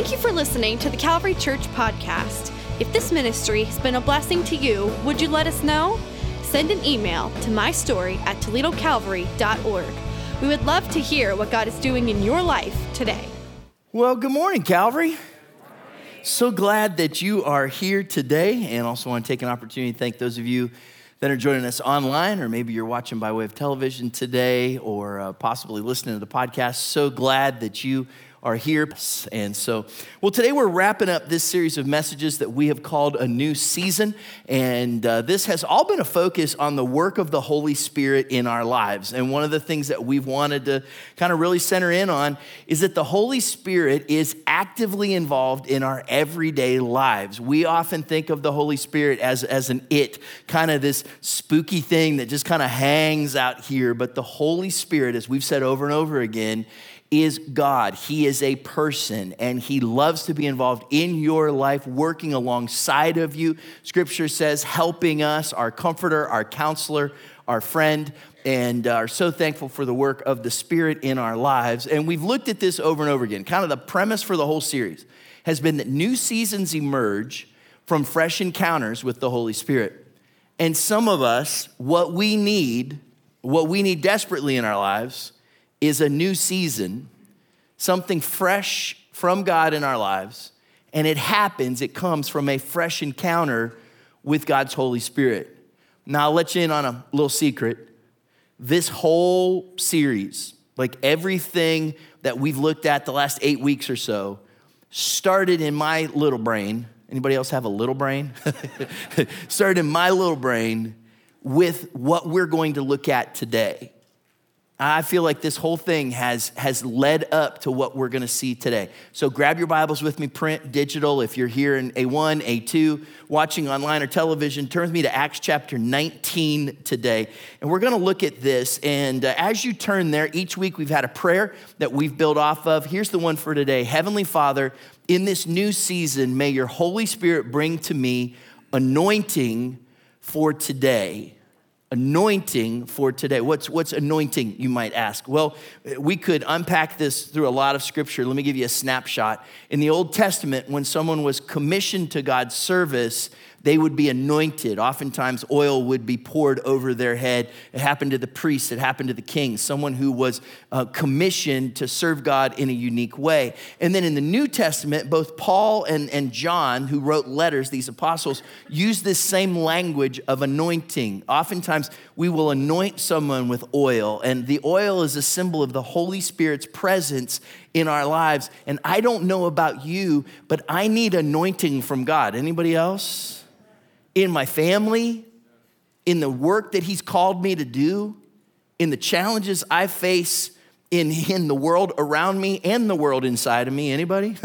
Thank you for listening to the Calvary Church podcast. If this ministry has been a blessing to you, would you let us know? Send an email to mystory at toledocalvary.org. We would love to hear what God is doing in your life today. Well, good morning, Calvary. So glad that you are here today, and also want to take an opportunity to thank those of you that are joining us online, or maybe you're watching by way of television today, or uh, possibly listening to the podcast. So glad that you are here. And so, well, today we're wrapping up this series of messages that we have called a new season. And uh, this has all been a focus on the work of the Holy Spirit in our lives. And one of the things that we've wanted to kind of really center in on is that the Holy Spirit is actively involved in our everyday lives. We often think of the Holy Spirit as, as an it, kind of this spooky thing that just kind of hangs out here. But the Holy Spirit, as we've said over and over again, is God. He is a person and he loves to be involved in your life, working alongside of you. Scripture says, helping us, our comforter, our counselor, our friend, and uh, are so thankful for the work of the Spirit in our lives. And we've looked at this over and over again. Kind of the premise for the whole series has been that new seasons emerge from fresh encounters with the Holy Spirit. And some of us, what we need, what we need desperately in our lives, is a new season, something fresh from God in our lives. And it happens, it comes from a fresh encounter with God's Holy Spirit. Now, I'll let you in on a little secret. This whole series, like everything that we've looked at the last eight weeks or so, started in my little brain. Anybody else have a little brain? started in my little brain with what we're going to look at today. I feel like this whole thing has, has led up to what we're going to see today. So grab your Bibles with me, print, digital. If you're here in A1, A2, watching online or television, turn with me to Acts chapter 19 today. And we're going to look at this. And uh, as you turn there, each week we've had a prayer that we've built off of. Here's the one for today Heavenly Father, in this new season, may your Holy Spirit bring to me anointing for today anointing for today. What's, what's anointing, you might ask? Well, we could unpack this through a lot of scripture. Let me give you a snapshot. In the Old Testament, when someone was commissioned to God's service, they would be anointed. Oftentimes, oil would be poured over their head. It happened to the priests, it happened to the king, someone who was uh, commissioned to serve God in a unique way. And then in the New Testament, both Paul and, and John, who wrote letters, these apostles, use this same language of anointing. Oftentimes, we will anoint someone with oil, and the oil is a symbol of the Holy Spirit's presence in our lives. And I don't know about you, but I need anointing from God. Anybody else? In my family, in the work that He's called me to do, in the challenges I face in, in the world around me and the world inside of me. Anybody?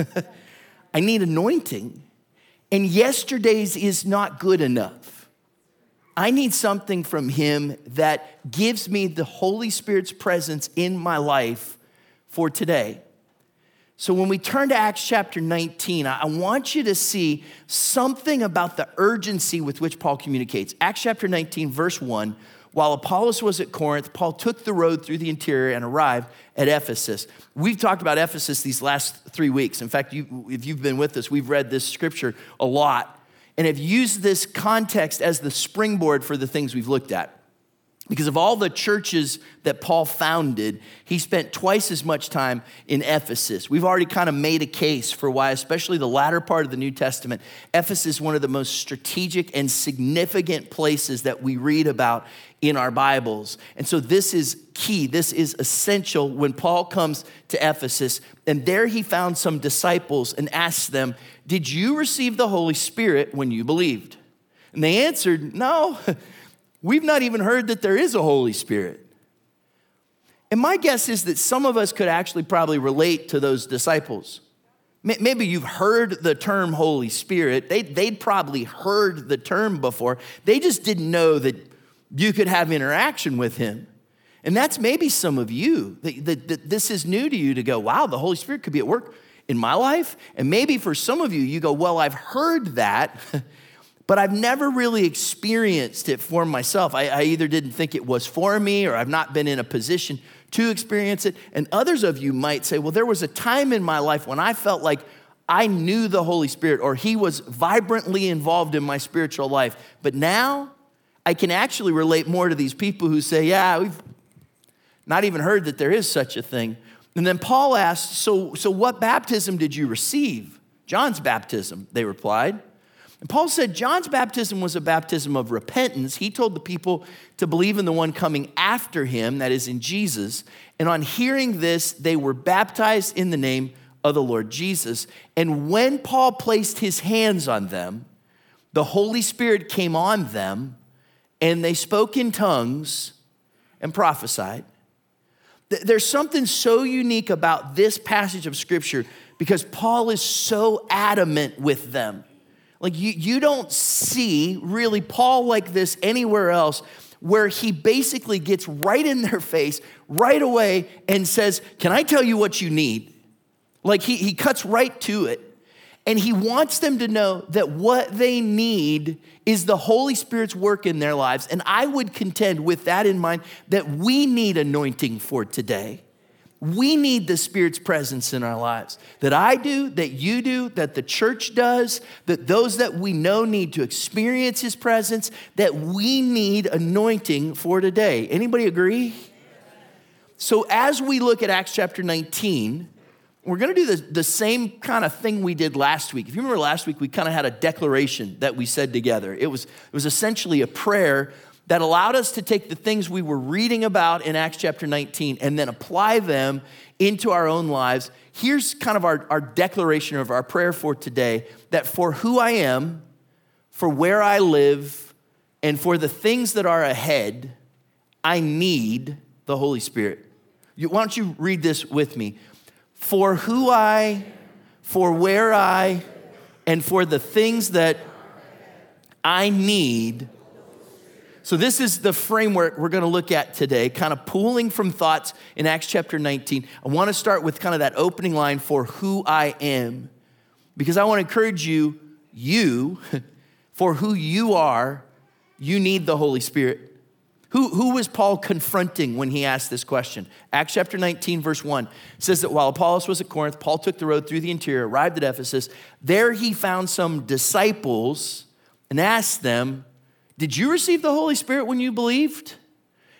I need anointing. And yesterday's is not good enough. I need something from Him that gives me the Holy Spirit's presence in my life for today. So, when we turn to Acts chapter 19, I want you to see something about the urgency with which Paul communicates. Acts chapter 19, verse 1 While Apollos was at Corinth, Paul took the road through the interior and arrived at Ephesus. We've talked about Ephesus these last three weeks. In fact, you, if you've been with us, we've read this scripture a lot and have used this context as the springboard for the things we've looked at. Because of all the churches that Paul founded, he spent twice as much time in Ephesus. We've already kind of made a case for why, especially the latter part of the New Testament, Ephesus is one of the most strategic and significant places that we read about in our Bibles. And so this is key, this is essential when Paul comes to Ephesus. And there he found some disciples and asked them, Did you receive the Holy Spirit when you believed? And they answered, No. We've not even heard that there is a Holy Spirit. And my guess is that some of us could actually probably relate to those disciples. Maybe you've heard the term Holy Spirit. They, would probably heard the term before. They just didn't know that you could have interaction with Him. And that's maybe some of you. That, that, that this is new to you to go, wow, the Holy Spirit could be at work in my life. And maybe for some of you, you go, well, I've heard that. but I've never really experienced it for myself. I, I, either didn't think it was for me or I've not been in a position to experience it. And others of you might say, well, there was a time in my life when I felt like I knew the Holy Spirit or he was vibrantly involved in my spiritual life. But now I can actually relate more to these people who say, yeah, we've not even heard that there is such a thing. And then Paul asked, so, so what baptism did you receive? John's baptism, they replied. And Paul said John's baptism was a baptism of repentance. He told the people to believe in the one coming after him, that is, in Jesus. And on hearing this, they were baptized in the name of the Lord Jesus. And when Paul placed his hands on them, the Holy Spirit came on them, and they spoke in tongues and prophesied. There's something so unique about this passage of Scripture because Paul is so adamant with them. Like, you, you don't see really Paul like this anywhere else where he basically gets right in their face right away and says, Can I tell you what you need? Like, he, he cuts right to it. And he wants them to know that what they need is the Holy Spirit's work in their lives. And I would contend with that in mind that we need anointing for today. We need the Spirit's presence in our lives. That I do, that you do, that the church does, that those that we know need to experience His presence, that we need anointing for today. Anybody agree? So as we look at Acts chapter 19, we're going to do the, the same kind of thing we did last week. If you remember last week, we kind of had a declaration that we said together. It was, it was essentially a prayer that allowed us to take the things we were reading about in Acts chapter 19 and then apply them into our own lives. Here's kind of our, our declaration of our prayer for today that for who I am, for where I live, and for the things that are ahead, I need the Holy Spirit. You, why don't you read this with me? for who I, for where I, and for the things that I need. So, this is the framework we're going to look at today, kind of pulling from thoughts in Acts chapter 19. I want to start with kind of that opening line for who I am, because I want to encourage you, you, for who you are, you need the Holy Spirit. Who, who was Paul confronting when he asked this question? Acts chapter 19, verse 1 says that while Apollos was at Corinth, Paul took the road through the interior, arrived at Ephesus. There he found some disciples and asked them, Did you receive the Holy Spirit when you believed?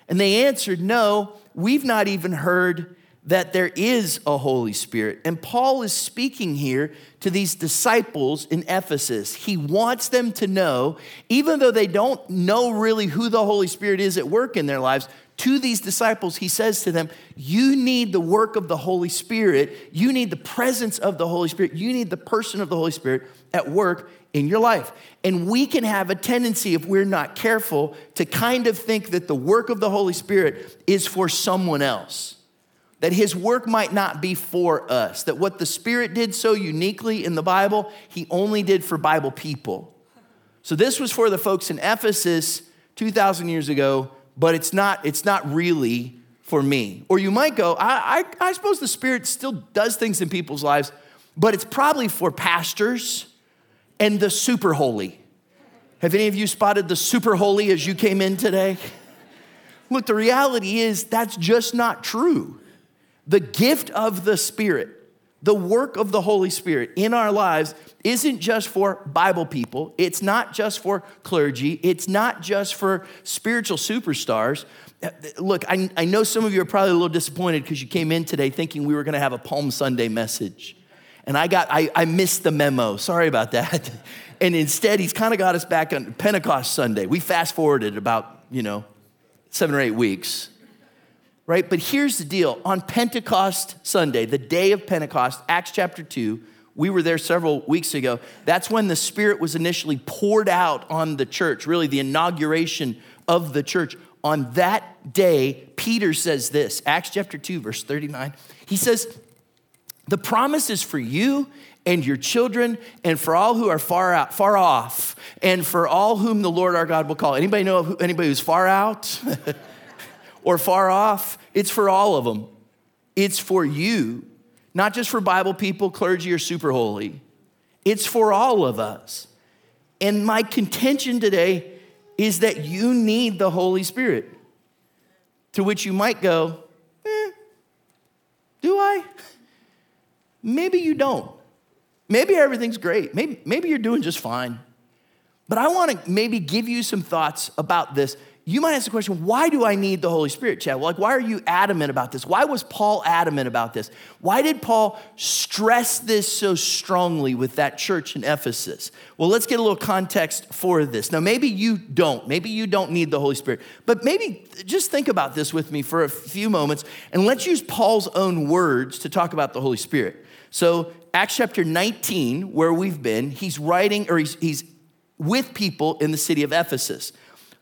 And they answered, No, we've not even heard that there is a Holy Spirit. And Paul is speaking here to these disciples in Ephesus. He wants them to know, even though they don't know really who the Holy Spirit is at work in their lives, to these disciples, he says to them, You need the work of the Holy Spirit. You need the presence of the Holy Spirit. You need the person of the Holy Spirit at work in your life. And we can have a tendency, if we're not careful, to kind of think that the work of the Holy Spirit is for someone else that his work might not be for us, that what the Spirit did so uniquely in the Bible, he only did for Bible people. So this was for the folks in Ephesus 2,000 years ago, but it's not, it's not really for me. Or you might go, I, I, I suppose the Spirit still does things in people's lives, but it's probably for pastors and the super holy. Have any of you spotted the super holy as you came in today? Look, the reality is that's just not true. The gift of the Spirit, the work of the Holy Spirit in our lives isn't just for Bible people, it's not just for clergy, it's not just for spiritual superstars. Look, I, I know some of you are probably a little disappointed because you came in today thinking we were going to have a Palm Sunday message. And I got, I, I missed the memo. Sorry about that. And instead, he's kind of got us back on Pentecost Sunday. We fast forwarded about, you know, seven or eight weeks right? But here's the deal on Pentecost Sunday, the day of Pentecost, Acts chapter 2, we were there several weeks ago. That's when the Spirit was initially poured out on the church, really the inauguration of the church. On that day, Peter says this Acts chapter 2, verse 39. He says, The promise is for you and your children and for all who are far out far off and for all whom the lord our god will call anybody know anybody who's far out or far off, it's for all of them. It's for you, not just for Bible people, clergy, or super holy. It's for all of us. And my contention today is that you need the Holy Spirit. To which you might go, eh, do I? Maybe you don't. Maybe everything's great. Maybe, maybe you're doing just fine. But I want to maybe give you some thoughts about this you might ask the question, why do I need the Holy Spirit, Chad? Like, why are you adamant about this? Why was Paul adamant about this? Why did Paul stress this so strongly with that church in Ephesus? Well, let's get a little context for this. Now, maybe you don't. Maybe you don't need the Holy Spirit. But maybe just think about this with me for a few moments and let's use Paul's own words to talk about the Holy Spirit. So, Acts chapter 19, where we've been, he's writing or he's, he's with people in the city of Ephesus.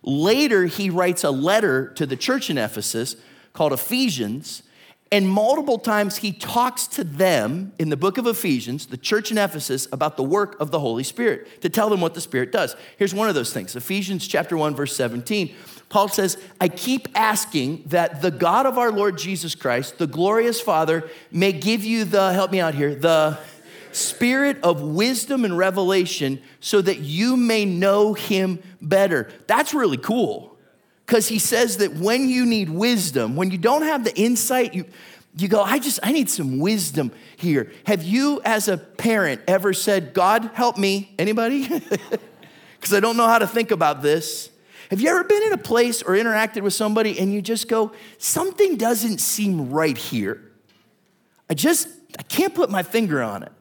Later, he writes a letter to the church in Ephesus called Ephesians. And multiple times he talks to them in the book of Ephesians, the church in Ephesus, about the work of the Holy Spirit, to tell them what the Spirit does. Here's one of those things Ephesians chapter 1, verse 17. Paul says, I keep asking that the God of our Lord Jesus Christ, the glorious Father, may give you the, help me out here, the spirit of wisdom and revelation so that you may know him better. That's really cool because he says that when you need wisdom, when you don't have the insight, you, you go, I just, I need some wisdom here. Have you, as a parent, ever said, God, help me? Anybody? Because I don't know how to think about this. Have you ever been in a place or interacted with somebody and you just go, something doesn't seem right here? I just, I can't put my finger on it.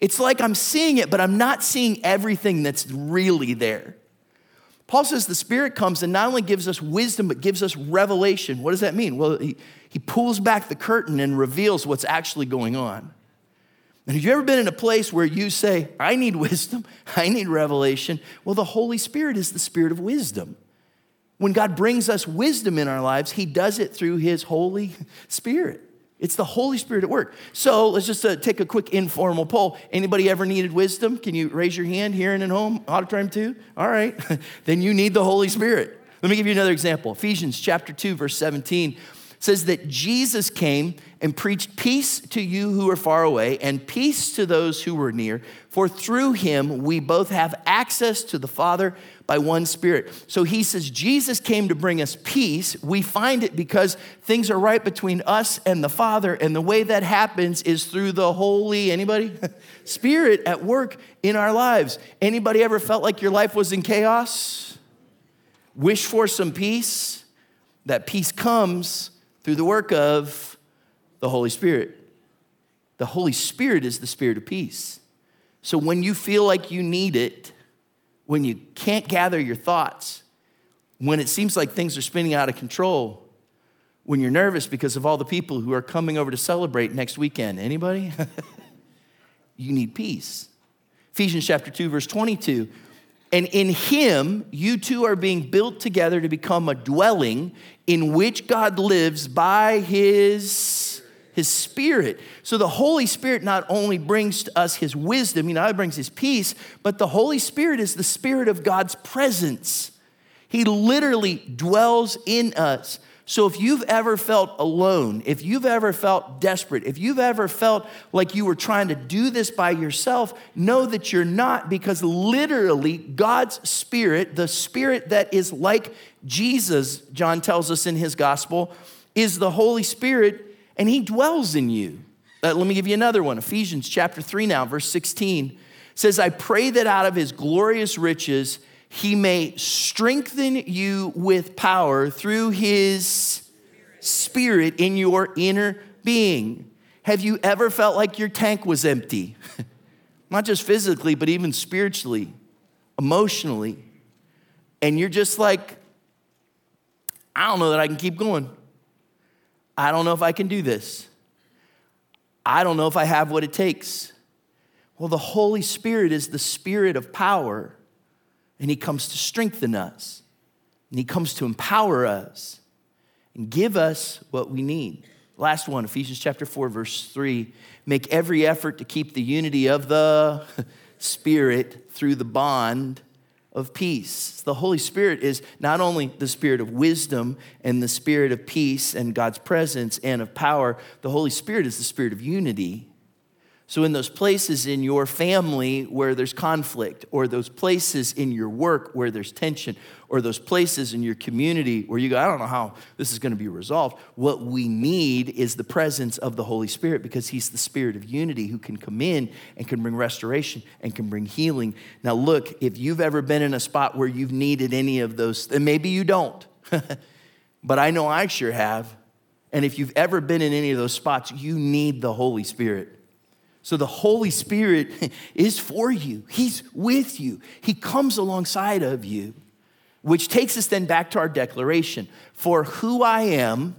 It's like I'm seeing it, but I'm not seeing everything that's really there. Paul says the Spirit comes and not only gives us wisdom, but gives us revelation. What does that mean? Well, he, he pulls back the curtain and reveals what's actually going on. And have you ever been in a place where you say, I need wisdom, I need revelation? Well, the Holy Spirit is the Spirit of wisdom. When God brings us wisdom in our lives, He does it through His Holy Spirit. It's the Holy Spirit at work. So let's just uh, take a quick informal poll. Anybody ever needed wisdom? Can you raise your hand here and at home? Auditorium too? All right. then you need the Holy Spirit. Let me give you another example. Ephesians chapter 2, verse 17 says that Jesus came and preached peace to you who are far away and peace to those who were near. For through him we both have access to the Father by one Spirit. So he says Jesus came to bring us peace. We find it because things are right between us and the Father, and the way that happens is through the Holy, anybody? Spirit at work in our lives. Anybody ever felt like your life was in chaos? Wish for some peace? That peace comes through the work of the Holy Spirit. The Holy Spirit is the spirit of peace. So when you feel like you need it, when you can't gather your thoughts, when it seems like things are spinning out of control, when you're nervous because of all the people who are coming over to celebrate next weekend, anybody? you need peace. Ephesians chapter 2 verse 22 and in him, you too are being built together to become a dwelling in which God lives by his, his spirit. So the Holy Spirit not only brings to us his wisdom, he know, it brings his peace, but the Holy Spirit is the spirit of God's presence. He literally dwells in us. So if you've ever felt alone, if you've ever felt desperate, if you've ever felt like you were trying to do this by yourself, know that you're not because literally God's Spirit, the Spirit that is like Jesus, John tells us in his gospel, is the Holy Spirit and he dwells in you. Uh, let me give you another one. Ephesians chapter 3 now, verse 16 says, I pray that out of his glorious riches, he may strengthen you with power through his spirit in your inner being. Have you ever felt like your tank was empty? Not just physically, but even spiritually, emotionally. And you're just like, I don't know that I can keep going. I don't know if I can do this. I don't know if I have what it takes. Well, the Holy Spirit is the spirit of power and He comes to strengthen us, and He comes to empower us and give us what we need. Last one, Ephesians chapter 4, verse 3. Make every effort to keep the unity of the Spirit through the bond of peace. The Holy Spirit is not only the spirit of wisdom and the spirit of peace and God's presence and of power, the Holy Spirit is the spirit of unity. So, in those places in your family where there's conflict, or those places in your work where there's tension, or those places in your community where you go, I don't know how this is going to be resolved, what we need is the presence of the Holy Spirit because He's the Spirit of unity who can come in and can bring restoration and can bring healing. Now, look, if you've ever been in a spot where you've needed any of those, and maybe you don't, but I know I sure have. And if you've ever been in any of those spots, you need the Holy Spirit. So the Holy Spirit is for you, He's with you, He comes alongside of you, which takes us then back to our declaration for who I am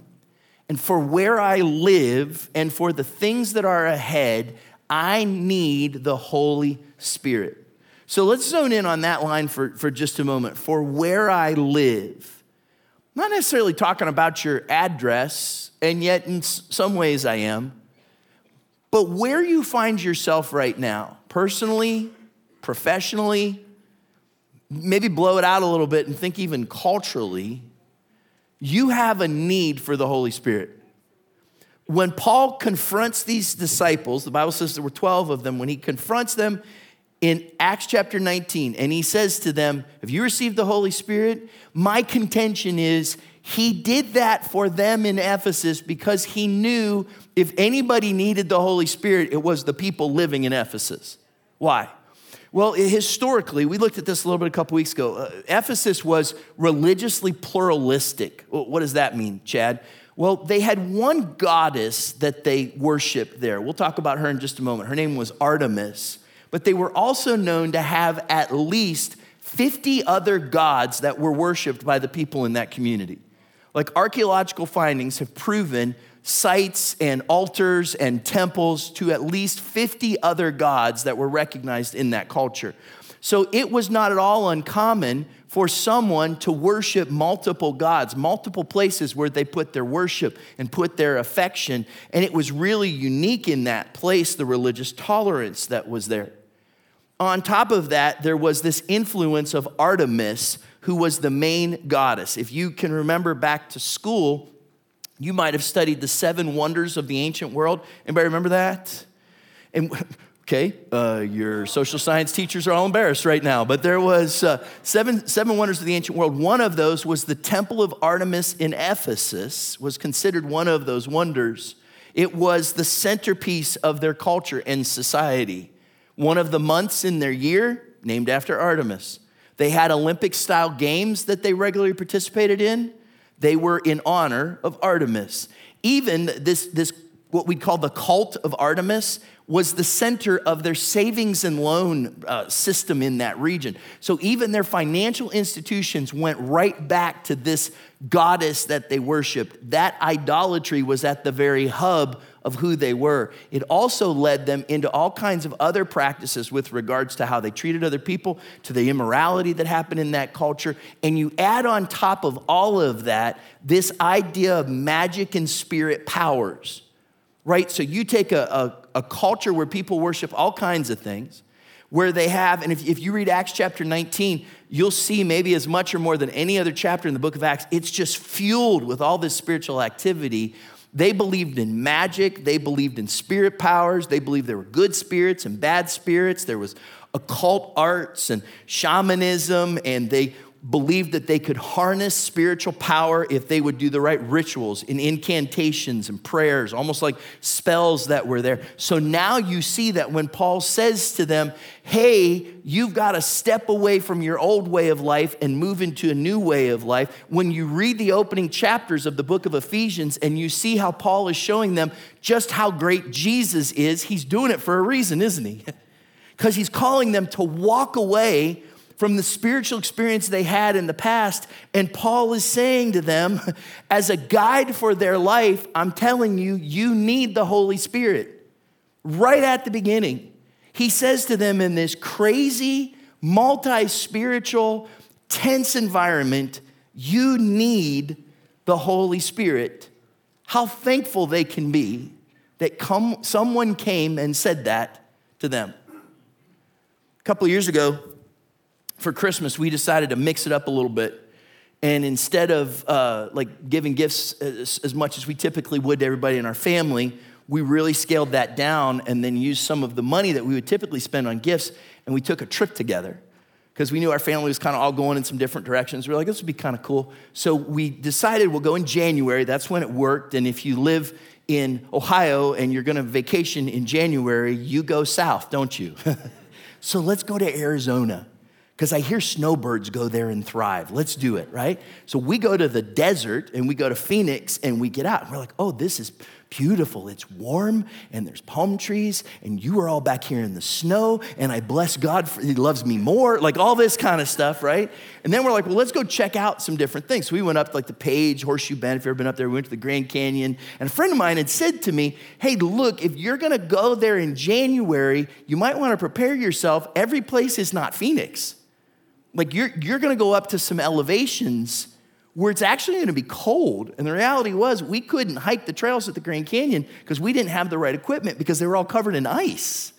and for where I live and for the things that are ahead. I need the Holy Spirit. So let's zone in on that line for, for just a moment. For where I live. Not necessarily talking about your address, and yet in some ways I am. But where you find yourself right now, personally, professionally, maybe blow it out a little bit and think even culturally, you have a need for the Holy Spirit. When Paul confronts these disciples, the Bible says there were 12 of them, when he confronts them in Acts chapter 19, and he says to them, Have you received the Holy Spirit? My contention is he did that for them in Ephesus because he knew if anybody needed the Holy Spirit, it was the people living in Ephesus. Why? Well, historically, we looked at this a little bit a couple weeks ago. Uh, Ephesus was religiously pluralistic. What does that mean, Chad? Well, they had one goddess that they worshiped there. We'll talk about her in just a moment. Her name was Artemis. But they were also known to have at least 50 other gods that were worshiped by the people in that community. Like archaeological findings have proven sites and altars and temples to at least 50 other gods that were recognized in that culture. So it was not at all uncommon for someone to worship multiple gods, multiple places where they put their worship and put their affection. And it was really unique in that place, the religious tolerance that was there. On top of that, there was this influence of Artemis, who was the main goddess. If you can remember back to school, you might have studied the seven wonders of the ancient world. Anybody remember that? And okay, uh, your social science teachers are all embarrassed right now, but there was uh, seven, seven wonders of the ancient world. One of those was the Temple of Artemis in Ephesus, was considered one of those wonders. It was the centerpiece of their culture and society. One of the months in their year, named after Artemis. They had Olympic style games that they regularly participated in. They were in honor of Artemis. Even this, this what we call the cult of Artemis, was the center of their savings and loan uh, system in that region. So even their financial institutions went right back to this goddess that they worshiped. That idolatry was at the very hub of who they were. It also led them into all kinds of other practices with regards to how they treated other people, to the immorality that happened in that culture. And you add on top of all of that this idea of magic and spirit powers, right? So you take a, a, a culture where people worship all kinds of things where they have, and if, if you read Acts chapter 19, you'll see maybe as much or more than any other chapter in the book of Acts, it's just fueled with all this spiritual activity they believed in magic, they believed in spirit powers, they believed there were good spirits and bad spirits, there was occult arts and shamanism, and they believed that they could harness spiritual power if they would do the right rituals and incantations and prayers, almost like spells that were there. So now you see that when Paul says to them, Hey, you've got to step away from your old way of life and move into a new way of life. When you read the opening chapters of the book of Ephesians and you see how Paul is showing them just how great Jesus is, he's doing it for a reason, isn't he? Because he's calling them to walk away from the spiritual experience they had in the past. And Paul is saying to them, as a guide for their life, I'm telling you, you need the Holy Spirit. Right at the beginning, he says to them in this crazy, multi spiritual, tense environment, you need the Holy Spirit. How thankful they can be that come, someone came and said that to them. A couple years ago, for Christmas, we decided to mix it up a little bit. And instead of uh, like giving gifts as, as, much as we typically would to everybody in our family, we really scaled that down and then used some of the money that we would typically spend on gifts and we took a trip together because we knew our family was kind of all going in some different directions. We are like, this would be kind of cool. So we decided we'll go in January. That's when it worked. And if you live in Ohio and you're going to vacation in January, you go south, don't you? so let's go to Arizona because I hear snowbirds go there and thrive. Let's do it, right? So we go to the desert and we go to Phoenix and we get out. And we're like, oh, this is beautiful. It's warm and there's palm trees and you are all back here in the snow and I bless God for he loves me more. Like all this kind of stuff, right? And then we're like, well, let's go check out some different things. So we went up like the Page, Horseshoe Bend. If you've ever been up there, we went to the Grand Canyon. And a friend of mine had said to me, hey, look, if you're gonna go there in January, you might wanna prepare yourself. Every place is not Phoenix. Like you're, you're gonna go up to some elevations where it's actually going to be cold. And the reality was, we couldn't hike the trails at the Grand Canyon because we didn't have the right equipment because they were all covered in ice.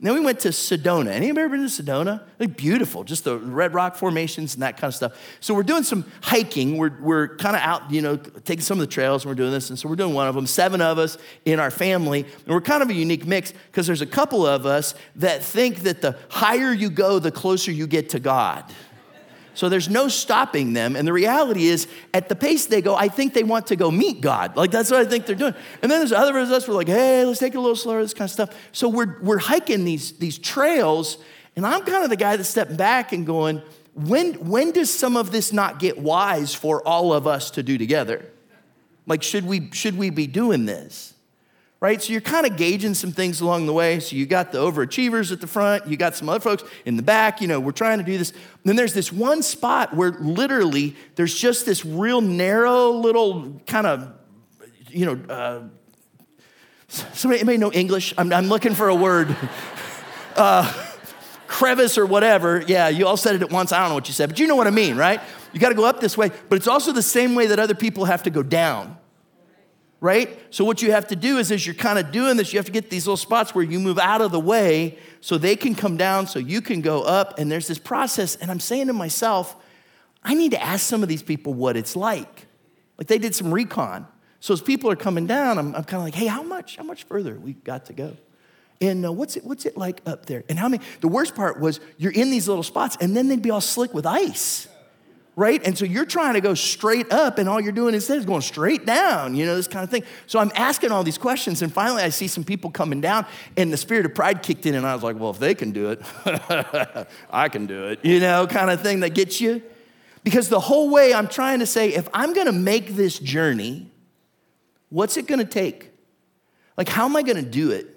And then we went to Sedona. Anybody ever been to Sedona? Like beautiful, just the red rock formations and that kind of stuff. So we're doing some hiking. We're, we're kind of out, you know, taking some of the trails and we're doing this. And so we're doing one of them, seven of us in our family. And we're kind of a unique mix because there's a couple of us that think that the higher you go, the closer you get to God. So there's no stopping them. And the reality is, at the pace they go, I think they want to go meet God. Like that's what I think they're doing. And then there's other of us, we're like, hey, let's take a little slower, this kind of stuff. So we're, we're hiking these, these trails, and I'm kind of the guy that's stepping back and going, when, when does some of this not get wise for all of us to do together? Like, should we, should we be doing this? Right? So you're kind of gauging some things along the way. So you got the overachievers at the front, you got some other folks in the back, you know, we're trying to do this. Then there's this one spot where literally there's just this real narrow little kind of, you know, uh, somebody may know English? I'm, I'm looking for a word. uh, crevice or whatever. Yeah, you all said it at once. I don't know what you said, but you know what I mean, right? You got to go up this way, but it's also the same way that other people have to go down right? So what you have to do is as you're kind of doing this, you have to get these little spots where you move out of the way so they can come down, so you can go up. And there's this process. And I'm saying to myself, I need to ask some of these people what it's like. Like they did some recon. So as people are coming down, I'm, I'm kind of like, hey, how much, how much further we got to go? And uh, what's it, what's it like up there? And how many? The worst part was you're in these little spots, and then they'd be all slick with ice right? And so you're trying to go straight up, and all you're doing instead is going straight down, you know, this kind of thing. So I'm asking all these questions, and finally I see some people coming down, and the spirit of pride kicked in, and I was like, well, if they can do it, I can do it, you know, kind of thing that gets you. Because the whole way I'm trying to say, if I'm gonna make this journey, what's it gonna take? Like, how am I gonna do it?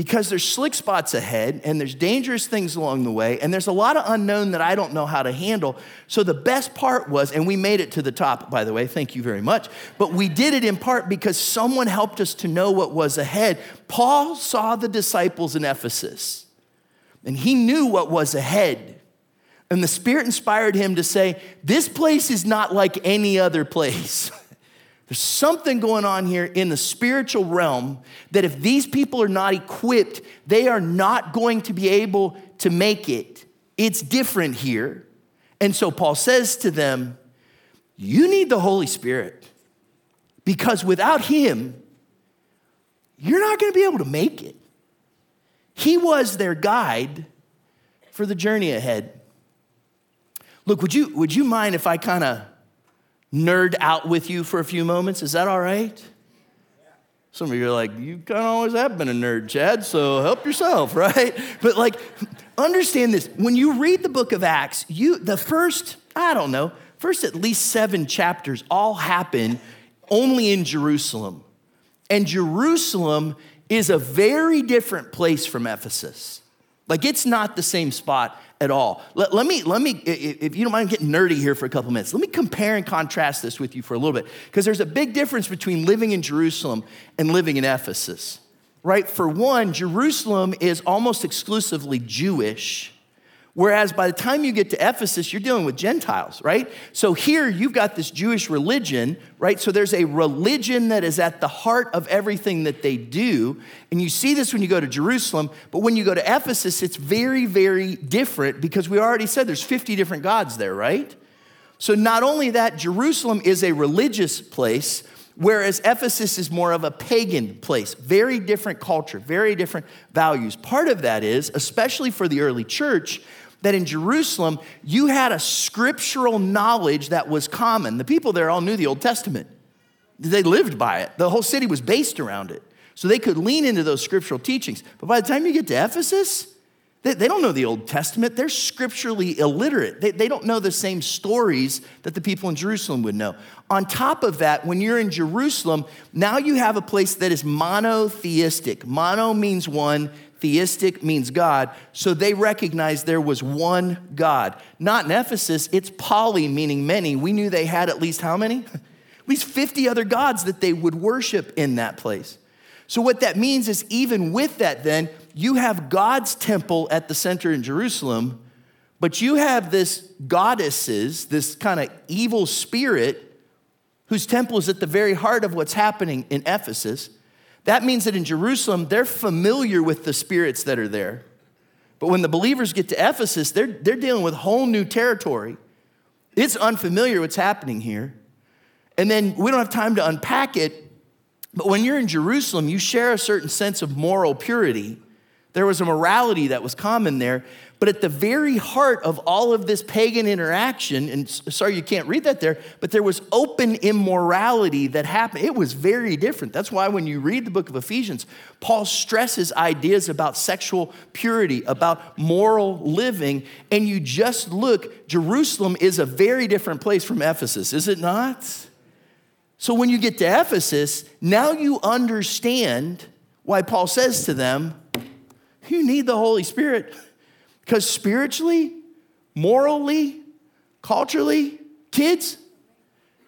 Because there's slick spots ahead and there's dangerous things along the way and there's a lot of unknown that I don't know how to handle. So the best part was, and we made it to the top, by the way, thank you very much, but we did it in part because someone helped us to know what was ahead. Paul saw the disciples in Ephesus and he knew what was ahead. And the Spirit inspired him to say, This place is not like any other place. There's something going on here in the spiritual realm that if these people are not equipped, they are not going to be able to make it. It's different here. And so Paul says to them, You need the Holy Spirit because without Him, you're not going to be able to make it. He was their guide for the journey ahead. Look, would you, would you mind if I kind of nerd out with you for a few moments? Is that all right? Some of you are like, you kind of always have been a nerd, Chad, so help yourself, right? But like, understand this. When you read the book of Acts, you the first, I don't know, first at least seven chapters all happen only in Jerusalem. And Jerusalem is a very different place from Ephesus. Like, it's not the same spot at all. Let, let, me, let me, if you don't mind getting nerdy here for a couple minutes, let me compare and contrast this with you for a little bit, because there's a big difference between living in Jerusalem and living in Ephesus, right? For one, Jerusalem is almost exclusively Jewish Whereas by the time you get to Ephesus, you're dealing with Gentiles, right? So here you've got this Jewish religion, right? So there's a religion that is at the heart of everything that they do. And you see this when you go to Jerusalem, but when you go to Ephesus, it's very, very different because we already said there's 50 different gods there, right? So not only that, Jerusalem is a religious place, whereas Ephesus is more of a pagan place. Very different culture, very different values. Part of that is, especially for the early church, that in Jerusalem, you had a scriptural knowledge that was common. The people there all knew the Old Testament, they lived by it. The whole city was based around it. So they could lean into those scriptural teachings. But by the time you get to Ephesus, they, they don't know the Old Testament. They're scripturally illiterate. They, they don't know the same stories that the people in Jerusalem would know. On top of that, when you're in Jerusalem, now you have a place that is monotheistic. Mono means one, theistic means God. So they recognized there was one God. Not in Ephesus, it's poly, meaning many. We knew they had at least how many? at least 50 other gods that they would worship in that place. So, what that means is, even with that, then, you have God's temple at the center in Jerusalem, but you have this goddesses, this kind of evil spirit, whose temple is at the very heart of what's happening in Ephesus. That means that in Jerusalem, they're familiar with the spirits that are there. But when the believers get to Ephesus, they're, they're dealing with whole new territory. It's unfamiliar what's happening here. And then we don't have time to unpack it, but when you're in Jerusalem, you share a certain sense of moral purity. There was a morality that was common there. But at the very heart of all of this pagan interaction, and sorry you can't read that there, but there was open immorality that happened. It was very different. That's why when you read the book of Ephesians, Paul stresses ideas about sexual purity, about moral living, and you just look, Jerusalem is a very different place from Ephesus, is it not? So when you get to Ephesus, now you understand why Paul says to them, You need the Holy Spirit. Because spiritually, morally, culturally, kids,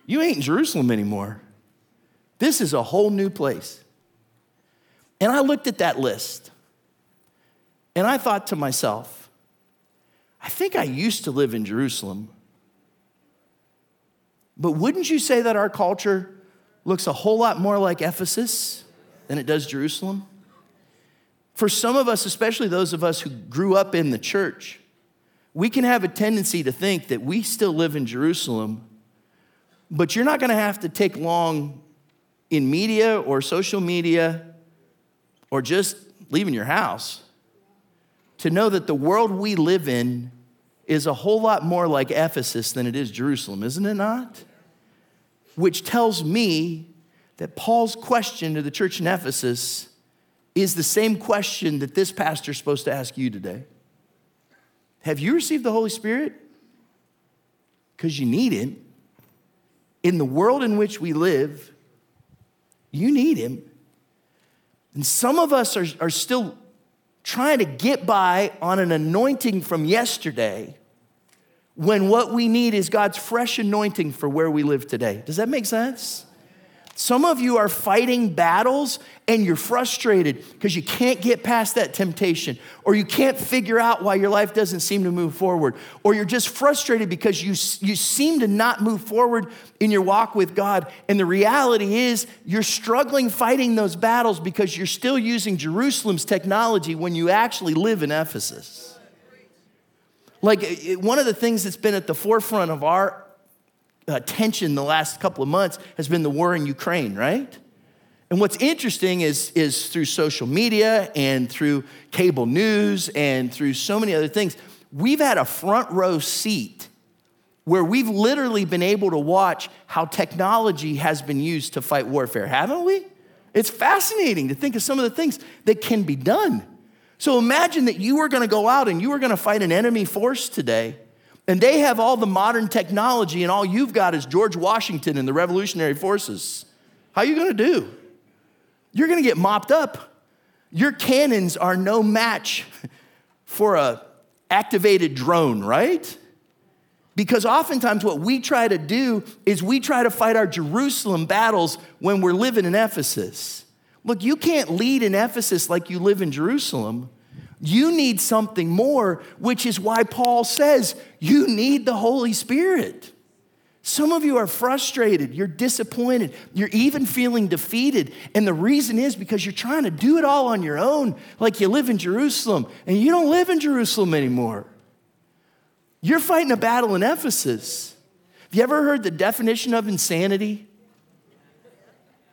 you ain't in Jerusalem anymore. This is a whole new place. And I looked at that list and I thought to myself, I think I used to live in Jerusalem. But wouldn't you say that our culture looks a whole lot more like Ephesus than it does Jerusalem? For some of us, especially those of us who grew up in the church, we can have a tendency to think that we still live in Jerusalem, but you're not going to have to take long in media or social media or just leaving your house to know that the world we live in is a whole lot more like Ephesus than it is Jerusalem, isn't it not? Which tells me that Paul's question to the church in Ephesus is the same question that this pastor is supposed to ask you today. Have you received the Holy Spirit? Because you need Him. In the world in which we live, you need Him. And some of us are, are still trying to get by on an anointing from yesterday when what we need is God's fresh anointing for where we live today. Does that make sense? Some of you are fighting battles and you're frustrated because you can't get past that temptation, or you can't figure out why your life doesn't seem to move forward, or you're just frustrated because you, you seem to not move forward in your walk with God. And the reality is, you're struggling fighting those battles because you're still using Jerusalem's technology when you actually live in Ephesus. Like, one of the things that's been at the forefront of our Uh, attention the last couple of months has been the war in Ukraine, right? And what's interesting is, is through social media and through cable news and through so many other things, we've had a front row seat where we've literally been able to watch how technology has been used to fight warfare, haven't we? It's fascinating to think of some of the things that can be done. So imagine that you were gonna go out and you were gonna fight an enemy force today and they have all the modern technology, and all you've got is George Washington and the Revolutionary Forces. How are you gonna do? You're gonna get mopped up. Your cannons are no match for a activated drone, right? Because oftentimes what we try to do is we try to fight our Jerusalem battles when we're living in Ephesus. Look, you can't lead in Ephesus like you live in Jerusalem. You need something more, which is why Paul says you need the Holy Spirit. Some of you are frustrated, you're disappointed, you're even feeling defeated. And the reason is because you're trying to do it all on your own, like you live in Jerusalem, and you don't live in Jerusalem anymore. You're fighting a battle in Ephesus. Have you ever heard the definition of insanity?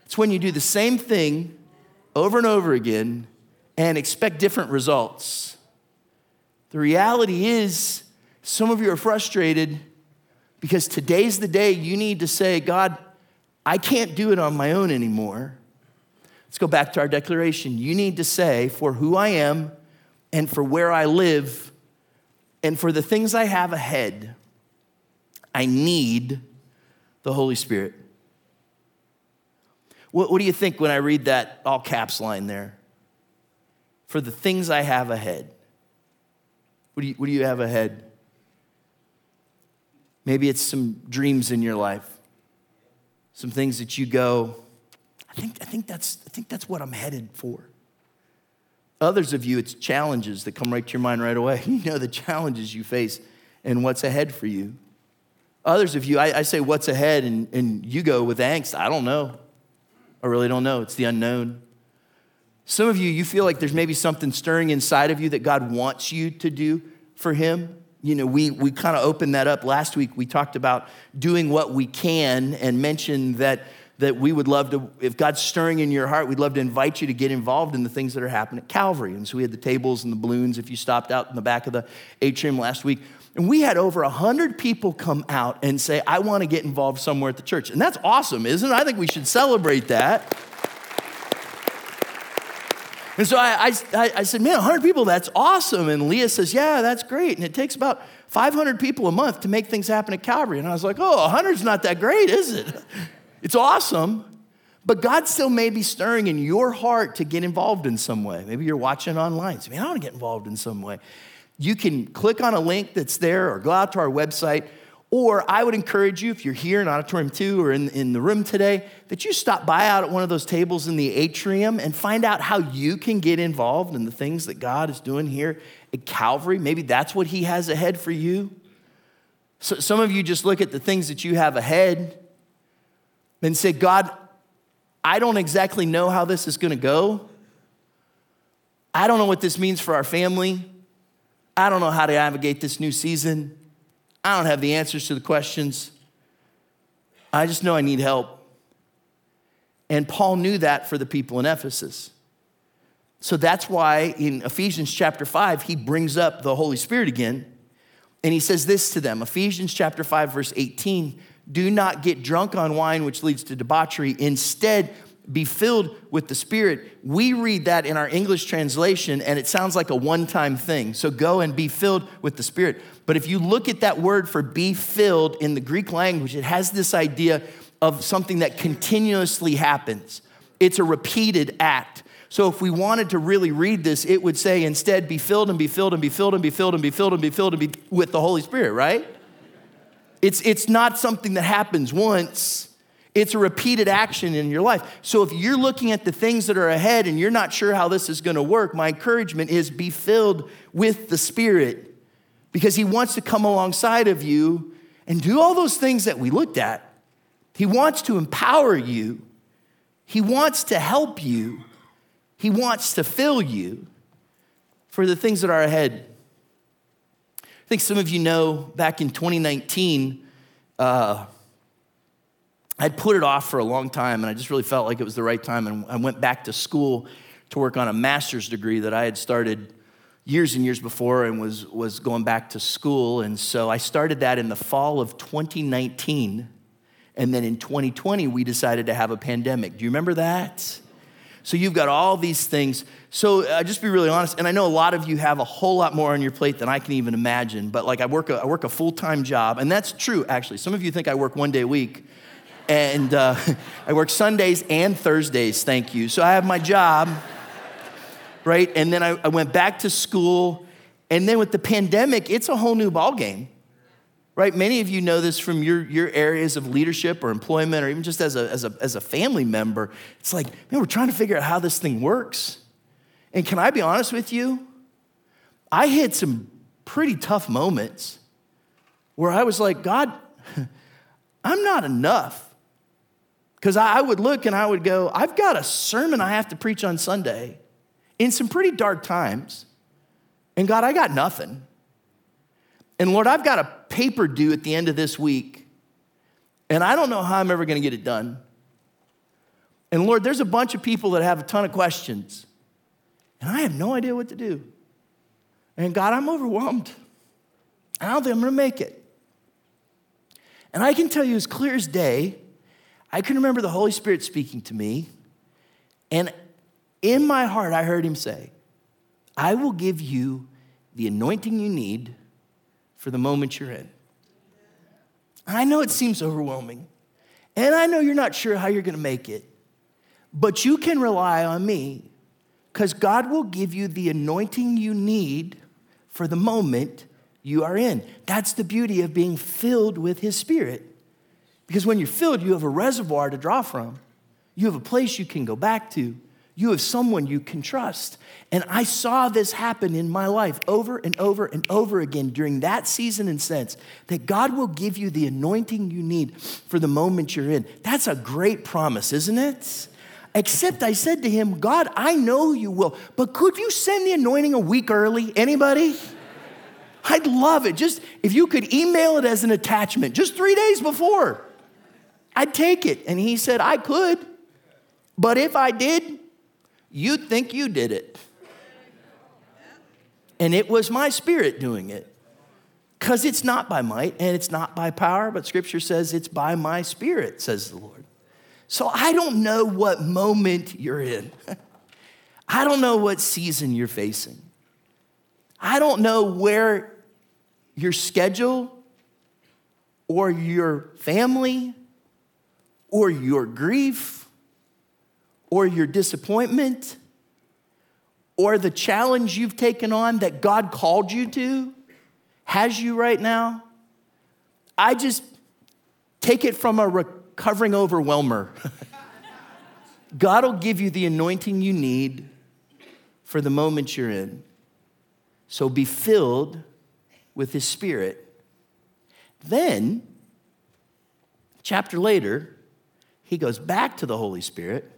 It's when you do the same thing over and over again and expect different results. The reality is, some of you are frustrated because today's the day you need to say, God, I can't do it on my own anymore. Let's go back to our declaration. You need to say, for who I am and for where I live and for the things I have ahead, I need the Holy Spirit. What, what do you think when I read that all caps line there? For the things I have ahead. What do you, what do you have ahead? Maybe it's some dreams in your life, some things that you go, I think, I think, that's, I think that's what I'm headed for. Others of you, it's challenges that come right to your mind right away. You know the challenges you face and what's ahead for you. Others of you, I, I say what's ahead, and, and you go with angst. I don't know. I really don't know. It's the unknown. Some of you, you feel like there's maybe something stirring inside of you that God wants you to do for Him. You know, we, we kind of opened that up last week. We talked about doing what we can and mentioned that, that we would love to, if God's stirring in your heart, we'd love to invite you to get involved in the things that are happening at Calvary. And so we had the tables and the balloons if you stopped out in the back of the atrium last week. And we had over 100 people come out and say, I want to get involved somewhere at the church. And that's awesome, isn't it? I think we should celebrate that. And so I, I, I, said, man, 100 people, that's awesome. And Leah says, yeah, that's great. And it takes about 500 people a month to make things happen at Calvary. And I was like, oh, 100's not that great, is it? It's awesome. But God still may be stirring in your heart to get involved in some way. Maybe you're watching online. So, man, I want to get involved in some way you can click on a link that's there or go out to our website. Or I would encourage you, if you're here in Auditorium 2 or in, in the room today, that you stop by out at one of those tables in the atrium and find out how you can get involved in the things that God is doing here at Calvary. Maybe that's what He has ahead for you. So, some of you just look at the things that you have ahead and say, God, I don't exactly know how this is going to go. I don't know what this means for our family. I don't know how to navigate this new season. I don't have the answers to the questions. I just know I need help. And Paul knew that for the people in Ephesus. So that's why in Ephesians chapter 5, he brings up the Holy Spirit again. And he says this to them Ephesians chapter 5, verse 18 Do not get drunk on wine, which leads to debauchery. Instead, be filled with the Spirit. We read that in our English translation, and it sounds like a one time thing. So go and be filled with the Spirit. But if you look at that word for be filled in the Greek language, it has this idea of something that continuously happens, it's a repeated act. So if we wanted to really read this, it would say instead, be filled and be filled and be filled and be filled and be filled and be filled and be with the Holy Spirit, right? It's, it's not something that happens once it's a repeated action in your life. So if you're looking at the things that are ahead and you're not sure how this is going to work, my encouragement is be filled with the Spirit because He wants to come alongside of you and do all those things that we looked at. He wants to empower you, He wants to help you, He wants to fill you for the things that are ahead. I think some of you know back in 2019, uh, I'd put it off for a long time, and I just really felt like it was the right time. And I went back to school to work on a master's degree that I had started years and years before and was, was going back to school. And so I started that in the fall of 2019. And then in 2020, we decided to have a pandemic. Do you remember that? So you've got all these things. So uh, just be really honest, and I know a lot of you have a whole lot more on your plate than I can even imagine. But like I work a, I work a full time job, and that's true actually. Some of you think I work one day a week, and uh, I work Sundays and Thursdays, thank you. So I have my job, right? And then I, I went back to school. And then with the pandemic, it's a whole new ballgame, right? Many of you know this from your, your areas of leadership or employment or even just as a, as, a, as a family member. It's like, man, we're trying to figure out how this thing works. And can I be honest with you? I hit some pretty tough moments where I was like, God, I'm not enough. Because I would look and I would go, I've got a sermon I have to preach on Sunday in some pretty dark times. And God, I got nothing. And Lord, I've got a paper due at the end of this week. And I don't know how I'm ever going to get it done. And Lord, there's a bunch of people that have a ton of questions, and I have no idea what to do. And God, I'm overwhelmed. I don't think I'm gonna make it. And I can tell you as clear as day, I can remember the Holy Spirit speaking to me, and in my heart, I heard him say, I will give you the anointing you need for the moment you're in. I know it seems overwhelming, and I know you're not sure how you're gonna make it, but you can rely on me because God will give you the anointing you need for the moment you are in. That's the beauty of being filled with His Spirit. Because when you're filled, you have a reservoir to draw from, you have a place you can go back to, you have someone you can trust. And I saw this happen in my life over and over and over again during that season and sense that God will give you the anointing you need for the moment you're in. That's a great promise, isn't it? Except I said to him, God, I know you will, but could you send the anointing a week early? Anybody? I'd love it. Just if you could email it as an attachment, just three days before, I'd take it. And he said, I could, but if I did, you'd think you did it. And it was my spirit doing it. Because it's not by might and it's not by power, but scripture says it's by my spirit, says the Lord. So I don't know what moment you're in. I don't know what season you're facing. I don't know where your schedule or your family or your grief or your disappointment or the challenge you've taken on that God called you to has you right now. I just take it from a recovering overwhelmer. God will give you the anointing you need for the moment you're in. So be filled with His Spirit. Then, chapter later, he goes back to the Holy Spirit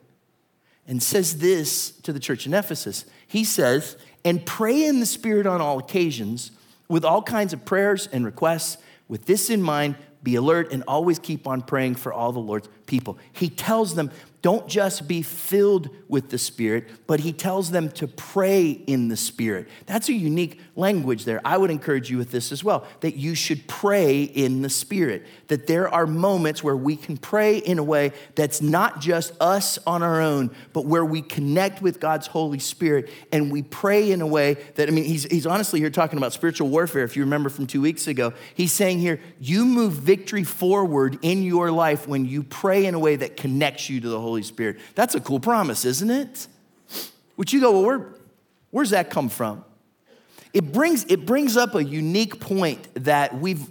and says this to the church in Ephesus. He says, and pray in the Spirit on all occasions with all kinds of prayers and requests. With this in mind, be alert and always keep on praying for all the Lord's people. He tells them don't just be filled with the Spirit, but he tells them to pray in the Spirit. That's a unique language there. I would encourage you with this as well that you should pray in the Spirit. That there are moments where we can pray in a way that's not just us on our own, but where we connect with God's Holy Spirit and we pray in a way that, I mean, he's, he's honestly here talking about spiritual warfare. If you remember from two weeks ago, he's saying here, you move victory forward in your life when you pray in a way that connects you to the Holy Holy Spirit. That's a cool promise, isn't it? Which you go, well, where, where's that come from? It brings, it brings up a unique point that we've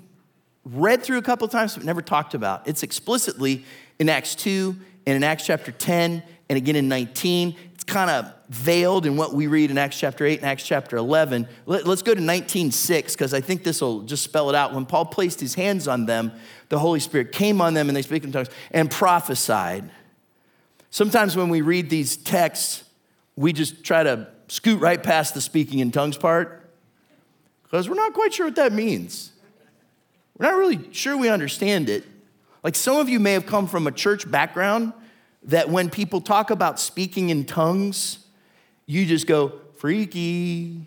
read through a couple times but never talked about. It's explicitly in Acts 2 and in Acts chapter 10 and again in 19. It's kind of veiled in what we read in Acts chapter 8 and Acts chapter 11. Let, us go to 19.6 because I think this will just spell it out. When Paul placed his hands on them, the Holy Spirit came on them and they speak in tongues and prophesied. Sometimes when we read these texts, we just try to scoot right past the speaking in tongues part because we're not quite sure what that means. We're not really sure we understand it. Like some of you may have come from a church background that when people talk about speaking in tongues, you just go, freaky.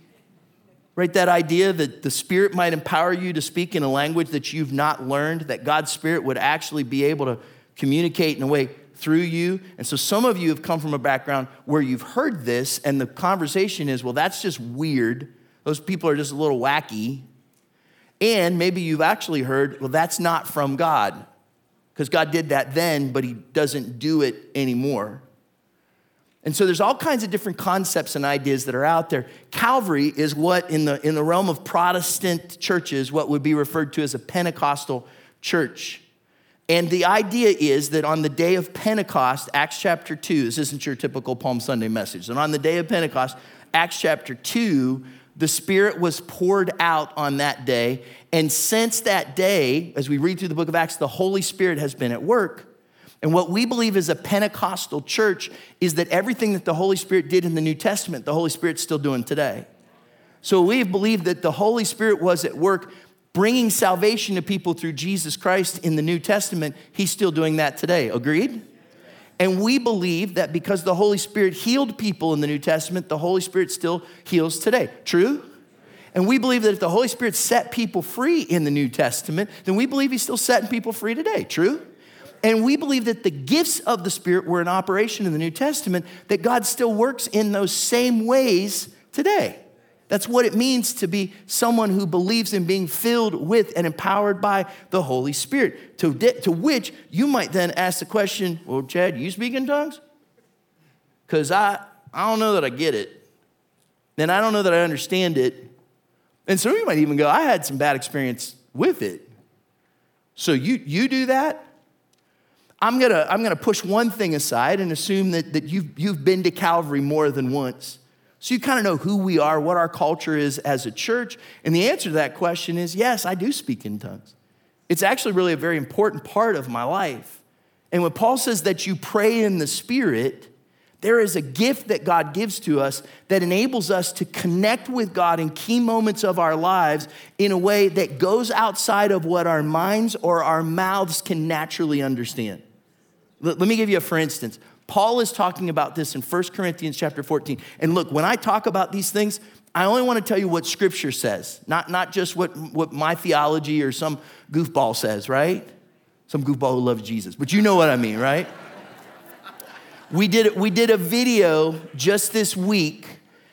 Right? That idea that the Spirit might empower you to speak in a language that you've not learned, that God's Spirit would actually be able to communicate in a way through you. And so some of you have come from a background where you've heard this, and the conversation is, well, that's just weird. Those people are just a little wacky. And maybe you've actually heard, well, that's not from God, because God did that then, but He doesn't do it anymore. And so there's all kinds of different concepts and ideas that are out there. Calvary is what, in the, in the realm of Protestant churches, what would be referred to as a Pentecostal church. And the idea is that on the day of Pentecost, Acts chapter 2, this isn't your typical Palm Sunday message. And on the day of Pentecost, Acts chapter 2, the Spirit was poured out on that day. And since that day, as we read through the book of Acts, the Holy Spirit has been at work. And what we believe as a Pentecostal church is that everything that the Holy Spirit did in the New Testament, the Holy Spirit's still doing today. So we believe that the Holy Spirit was at work bringing salvation to people through Jesus Christ in the New Testament, he's still doing that today. Agreed? And we believe that because the Holy Spirit healed people in the New Testament, the Holy Spirit still heals today. True? And we believe that if the Holy Spirit set people free in the New Testament, then we believe He's still setting people free today. True? And we believe that the gifts of the Spirit were in operation in the New Testament, that God still works in those same ways today. That's what it means to be someone who believes in being filled with and empowered by the Holy Spirit. To, to which you might then ask the question, well, Chad, you speak in tongues? Because I, I don't know that I get it. And I don't know that I understand it. And some of you might even go, I had some bad experience with it. So you, you do that? I'm gonna, I'm gonna push one thing aside and assume that, that you've, you've been to Calvary more than once. So you kind of know who we are, what our culture is as a church. And the answer to that question is yes, I do speak in tongues. It's actually really a very important part of my life. And when Paul says that you pray in the Spirit, there is a gift that God gives to us that enables us to connect with God in key moments of our lives in a way that goes outside of what our minds or our mouths can naturally understand. Let, me give you a for instance. Paul is talking about this in 1 Corinthians chapter 14. And look, when I talk about these things, I only want to tell you what scripture says, not, not just what, what my theology or some goofball says, right? Some goofball who loves Jesus, but you know what I mean, right? we, did, we did a video just this week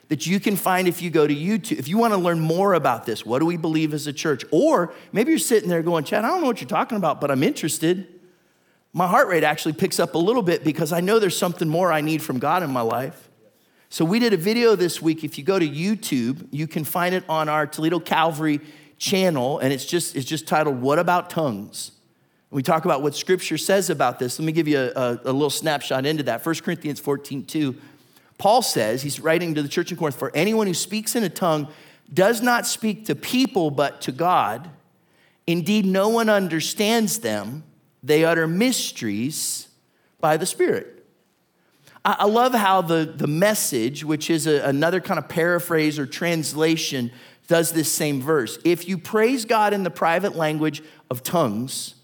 that you can find if you go to YouTube. If you want to learn more about this, what do we believe as a church? Or maybe you're sitting there going, Chad, I don't know what you're talking about, but I'm interested my heart rate actually picks up a little bit because I know there's something more I need from God in my life. So we did a video this week. If you go to YouTube, you can find it on our Toledo Calvary channel, and it's just, it's just titled, What About Tongues? we talk about what scripture says about this. Let me give you a, a, a little snapshot into that. 1 Corinthians 14, 2. Paul says, he's writing to the church in Corinth, for anyone who speaks in a tongue does not speak to people but to God. Indeed, no one understands them they utter mysteries by the Spirit. I love how the, the message, which is a, another kind of paraphrase or translation, does this same verse. If you praise God in the private language of tongues,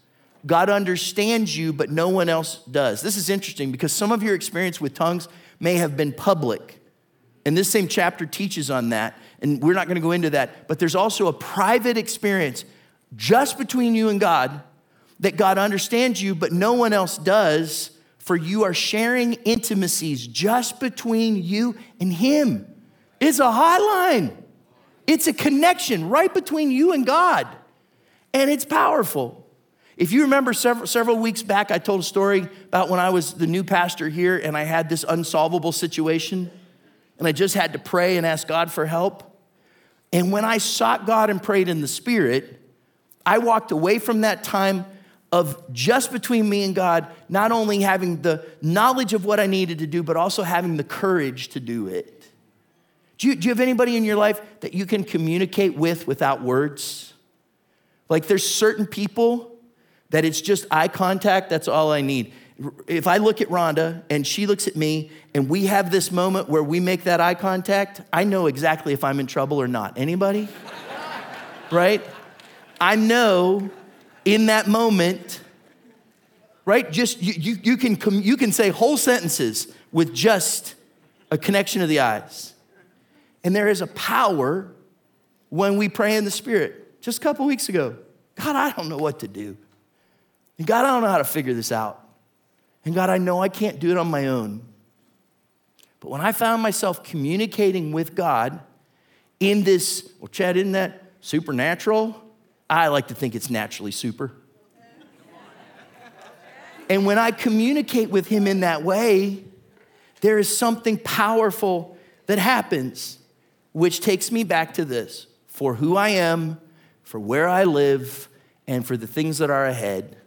God understands you, but no one else does. This is interesting because some of your experience with tongues may have been public. And this same chapter teaches on that. And we're not going to go into that. But there's also a private experience just between you and God that God understands you, but no one else does, for you are sharing intimacies just between you and Him. It's a hotline, it's a connection right between you and God, and it's powerful. If you remember several, several weeks back, I told a story about when I was the new pastor here and I had this unsolvable situation, and I just had to pray and ask God for help. And when I sought God and prayed in the Spirit, I walked away from that time of just between me and God, not only having the knowledge of what I needed to do, but also having the courage to do it. Do you, do you have anybody in your life that you can communicate with without words? Like there's certain people that it's just eye contact, that's all I need. If I look at Rhonda and she looks at me and we have this moment where we make that eye contact, I know exactly if I'm in trouble or not. Anybody? right? I know in that moment, right? Just you, you, you, can, you can say whole sentences with just a connection of the eyes. And there is a power when we pray in the Spirit. Just a couple weeks ago, God, I don't know what to do. And God, I don't know how to figure this out. And God, I know I can't do it on my own. But when I found myself communicating with God in this, well, Chad, isn't that supernatural? I like to think it's naturally super. And when I communicate with him in that way, there is something powerful that happens, which takes me back to this for who I am, for where I live, and for the things that are ahead.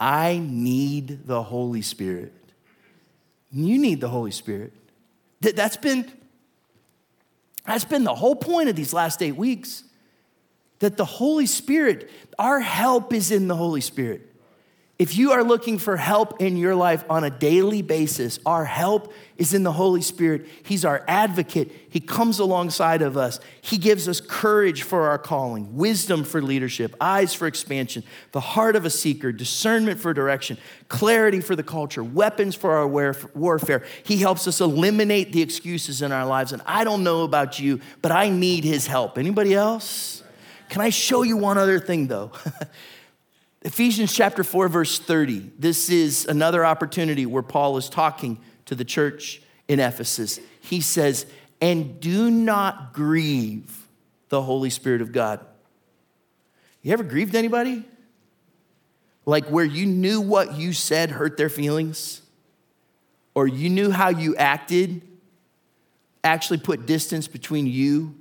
I need the Holy Spirit. You need the Holy Spirit. That's been, that's been the whole point of these last eight weeks that the Holy Spirit, our help is in the Holy Spirit. If you are looking for help in your life on a daily basis, our help is in the Holy Spirit. He's our advocate. He comes alongside of us. He gives us courage for our calling, wisdom for leadership, eyes for expansion, the heart of a seeker, discernment for direction, clarity for the culture, weapons for our warfare. He helps us eliminate the excuses in our lives. And I don't know about you, but I need his help. Anybody else? Can I show you one other thing though? Ephesians chapter 4, verse 30. This is another opportunity where Paul is talking to the church in Ephesus. He says, And do not grieve the Holy Spirit of God. You ever grieved anybody? Like where you knew what you said hurt their feelings? Or you knew how you acted actually put distance between you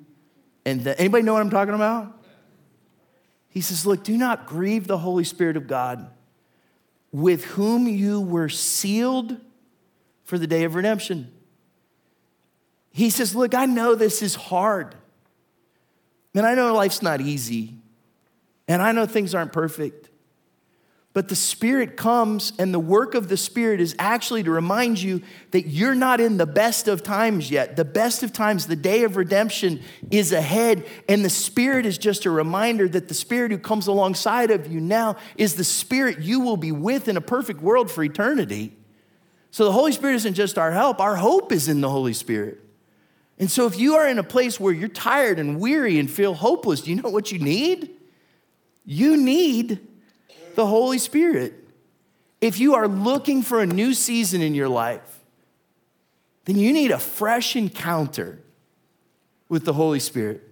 and the, anybody know what I'm talking about? He says, Look, do not grieve the Holy Spirit of God, with whom you were sealed for the day of redemption. He says, Look, I know this is hard. And I know life's not easy. And I know things aren't perfect. But the Spirit comes, and the work of the Spirit is actually to remind you that you're not in the best of times yet. The best of times, the day of redemption is ahead. And the Spirit is just a reminder that the Spirit who comes alongside of you now is the Spirit you will be with in a perfect world for eternity. So the Holy Spirit isn't just our help, our hope is in the Holy Spirit. And so if you are in a place where you're tired and weary and feel hopeless, do you know what you need? You need the Holy Spirit. If you are looking for a new season in your life, then you need a fresh encounter with the Holy Spirit.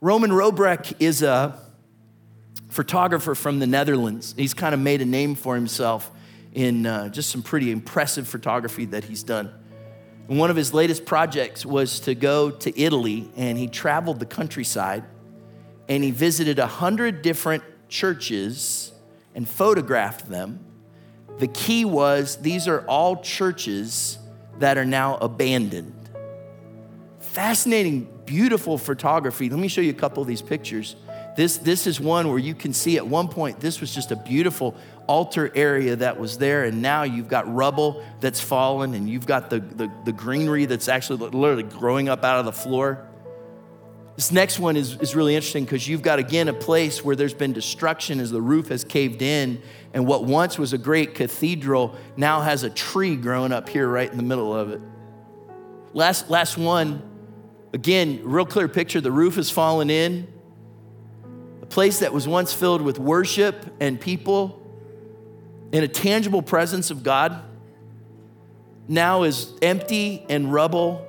Roman Robroek is a photographer from the Netherlands. He's kind of made a name for himself in uh, just some pretty impressive photography that he's done. And one of his latest projects was to go to Italy, and he traveled the countryside and he visited a hundred different churches and photographed them. The key was these are all churches that are now abandoned. Fascinating, beautiful photography. Let me show you a couple of these pictures. This, this is one where you can see at one point this was just a beautiful altar area that was there, and now you've got rubble that's fallen, and you've got the, the, the greenery that's actually literally growing up out of the floor. This next one is, is really interesting because you've got, again, a place where there's been destruction as the roof has caved in. And what once was a great cathedral now has a tree growing up here right in the middle of it. Last, last one, again, real clear picture the roof has fallen in. A place that was once filled with worship and people in a tangible presence of God now is empty and rubble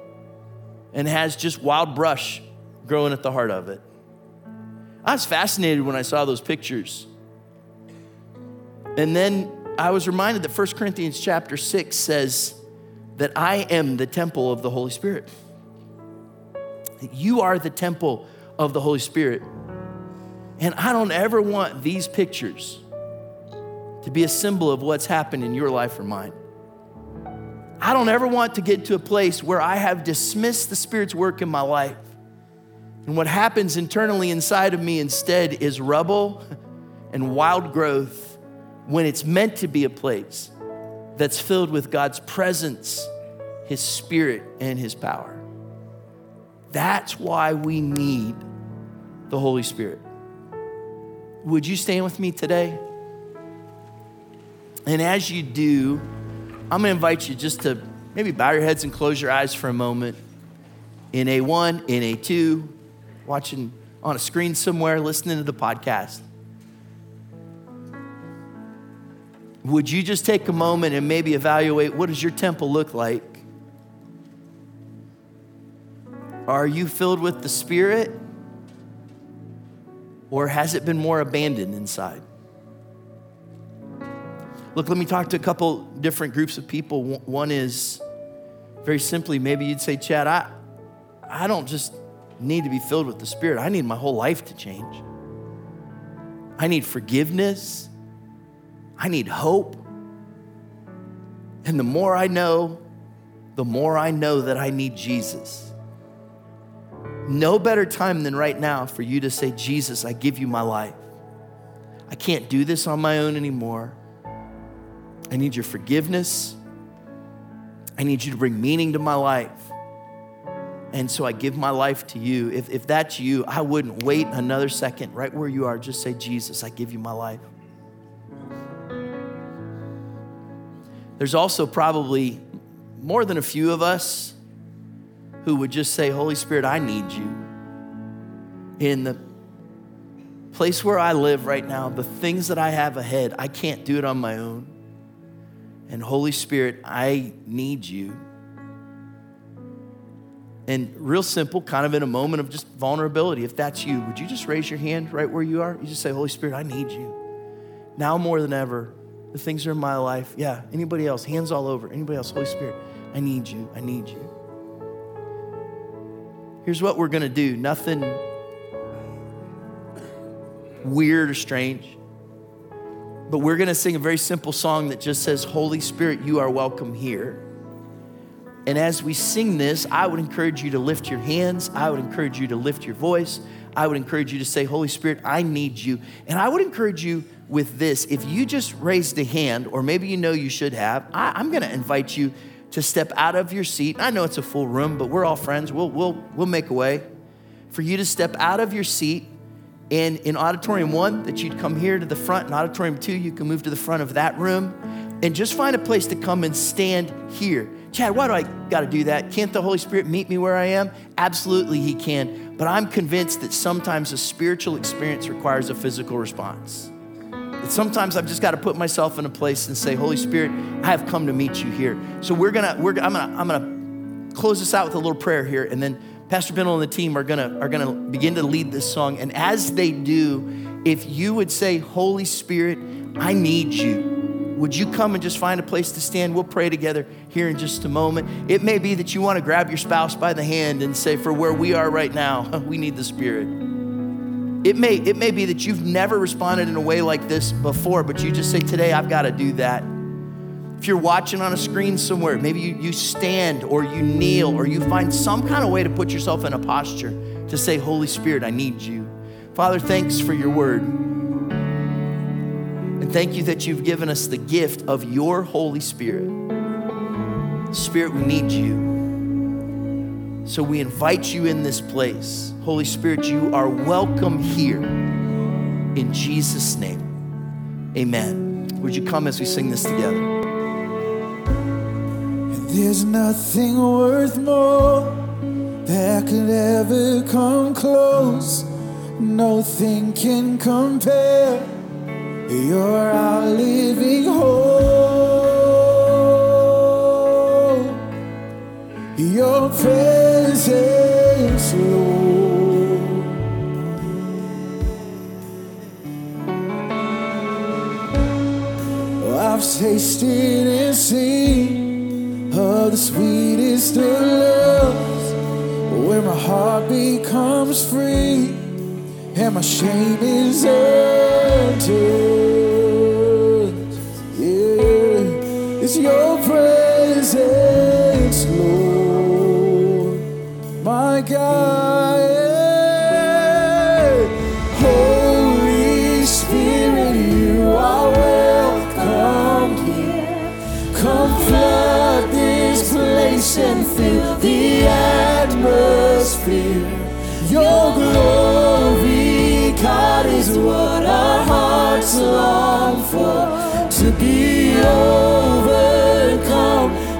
and has just wild brush growing at the heart of it. I was fascinated when I saw those pictures. And then I was reminded that 1 Corinthians chapter 6 says that I am the temple of the Holy Spirit. You are the temple of the Holy Spirit. And I don't ever want these pictures to be a symbol of what's happened in your life or mine. I don't ever want to get to a place where I have dismissed the Spirit's work in my life and what happens internally inside of me instead is rubble and wild growth when it's meant to be a place that's filled with God's presence, His Spirit, and His power. That's why we need the Holy Spirit. Would you stand with me today? And as you do, I'm gonna invite you just to maybe bow your heads and close your eyes for a moment. In A1, in A2, watching on a screen somewhere, listening to the podcast, would you just take a moment and maybe evaluate what does your temple look like? Are you filled with the Spirit? Or has it been more abandoned inside? Look, let me talk to a couple different groups of people. One is very simply, maybe you'd say, Chad, I, I don't just need to be filled with the Spirit. I need my whole life to change. I need forgiveness. I need hope. And the more I know, the more I know that I need Jesus. No better time than right now for you to say, Jesus, I give you my life. I can't do this on my own anymore. I need your forgiveness. I need you to bring meaning to my life. And so I give my life to you. If, if that's you, I wouldn't wait another second right where you are. Just say, Jesus, I give you my life. There's also probably more than a few of us who would just say, Holy Spirit, I need you. In the place where I live right now, the things that I have ahead, I can't do it on my own. And Holy Spirit, I need you. And real simple, kind of in a moment of just vulnerability, if that's you, would you just raise your hand right where you are? You just say, Holy Spirit, I need you. Now more than ever, the things are in my life. Yeah, anybody else? Hands all over. Anybody else? Holy Spirit, I need you. I need you. Here's what we're going to do nothing weird or strange, but we're going to sing a very simple song that just says, Holy Spirit, you are welcome here. And as we sing this, I would encourage you to lift your hands. I would encourage you to lift your voice. I would encourage you to say, Holy Spirit, I need you. And I would encourage you with this if you just raised a hand, or maybe you know you should have, I, am going to invite you to step out of your seat. I know it's a full room, but we're all friends. We'll, we'll, we'll make a way for you to step out of your seat. And in auditorium one, that you'd come here to the front. In auditorium two, you can move to the front of that room and just find a place to come and stand here. Chad, why do I got to do that? Can't the Holy Spirit meet me where I am? Absolutely, He can. But I'm convinced that sometimes a spiritual experience requires a physical response. That sometimes I've just got to put myself in a place and say, Holy Spirit, I have come to meet you here. So we're gonna, we're, I'm gonna, I'm gonna close this out with a little prayer here, and then Pastor Bennell and the team are gonna, are gonna begin to lead this song. And as they do, if you would say, Holy Spirit, I need you would you come and just find a place to stand? We'll pray together here in just a moment. It may be that you want to grab your spouse by the hand and say, For where we are right now, we need the Spirit. It may, it may be that you've never responded in a way like this before, but you just say, Today I've got to do that. If you're watching on a screen somewhere, maybe you, you stand or you kneel or you find some kind of way to put yourself in a posture to say, Holy Spirit, I need you. Father, thanks for your word. And thank you that you've given us the gift of your Holy Spirit. Spirit, we need you. So we invite you in this place. Holy Spirit, you are welcome here. In Jesus' name, amen. Would you come as we sing this together? There's nothing worth more that could ever come close. Nothing can compare. You're our living hope. Your presence, Lord. I've tasted and seen of the sweetest of loves, where my heart becomes free and my shame is undone. It's your presence, Lord, my God. Holy Spirit, you are welcome here. Come flood this place and fill the atmosphere. Your glory, overcome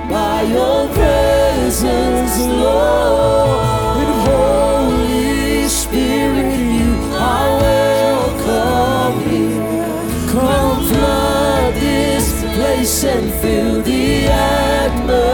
by your presence, Lord. And Holy Spirit, you are. Come flood this place and fill the atmosphere.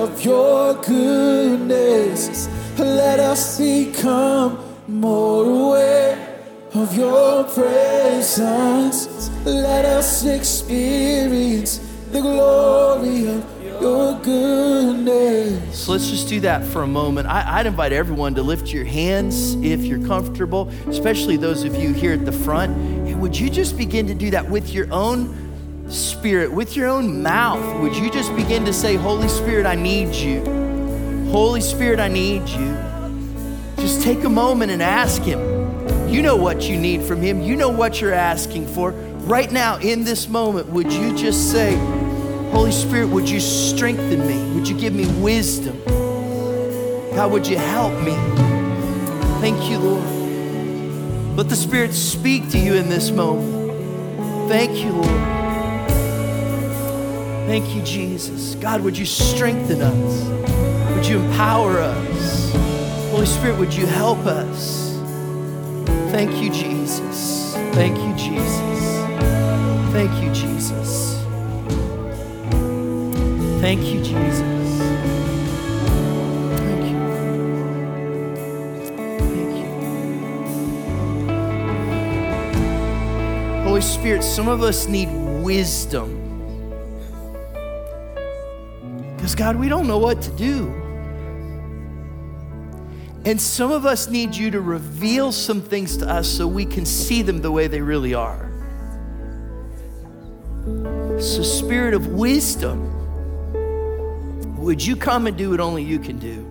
Of your goodness. Let us become more aware of your presence. Let us experience the glory of your goodness. So let's just do that for a moment. I, would invite everyone to lift your hands if you're comfortable, especially those of you here at the front. And would you just begin to do that with your own spirit, with your own mouth? Would you just begin to say, Holy Spirit, I need you? Holy Spirit, I need you. Just take a moment and ask Him. You know what you need from Him, you know what you're asking for. Right now, in this moment, would you just say, Holy Spirit, would you strengthen me? Would you give me wisdom? God, would you help me? Thank you, Lord. Let the Spirit speak to you in this moment. Thank you, Lord. Thank you, Jesus. God, would you strengthen us? Would you empower us? Holy Spirit, would you help us? Thank you, Jesus. Thank you, Jesus. Thank you, Jesus. Thank you, Jesus. Thank you. Thank you. Holy Spirit, some of us need wisdom. God, we don't know what to do. And some of us need you to reveal some things to us so we can see them the way they really are. So, Spirit of wisdom, would you come and do what only you can do?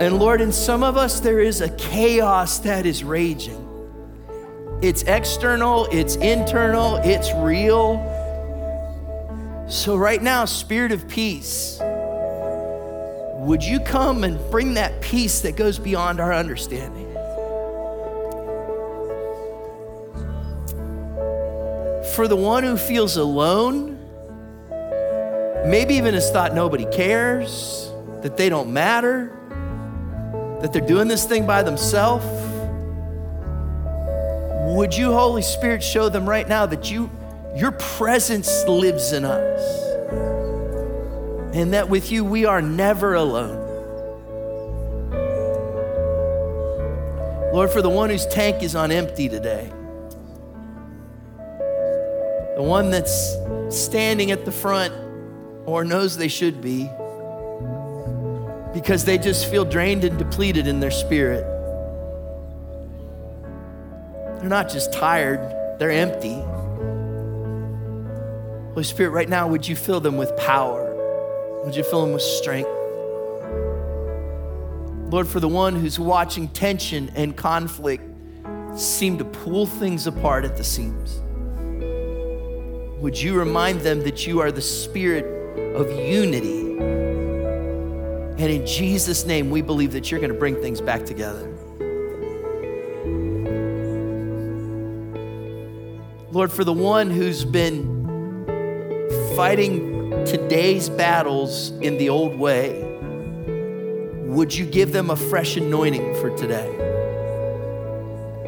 And Lord, in some of us, there is a chaos that is raging. It's external, it's internal, it's real. So, right now, Spirit of peace, would you come and bring that peace that goes beyond our understanding? For the one who feels alone, maybe even has thought nobody cares, that they don't matter, that they're doing this thing by themselves, would you, Holy Spirit, show them right now that you, your presence lives in us? And that with you, we are never alone. Lord, for the one whose tank is on empty today, the one that's standing at the front or knows they should be because they just feel drained and depleted in their spirit. They're not just tired, they're empty. Holy Spirit, right now, would you fill them with power? Would you fill them with strength? Lord, for the one who's watching tension and conflict seem to pull things apart at the seams, would you remind them that you are the spirit of unity? And in Jesus' name, we believe that you're going to bring things back together. Lord, for the one who's been fighting today's battles in the old way, would you give them a fresh anointing for today?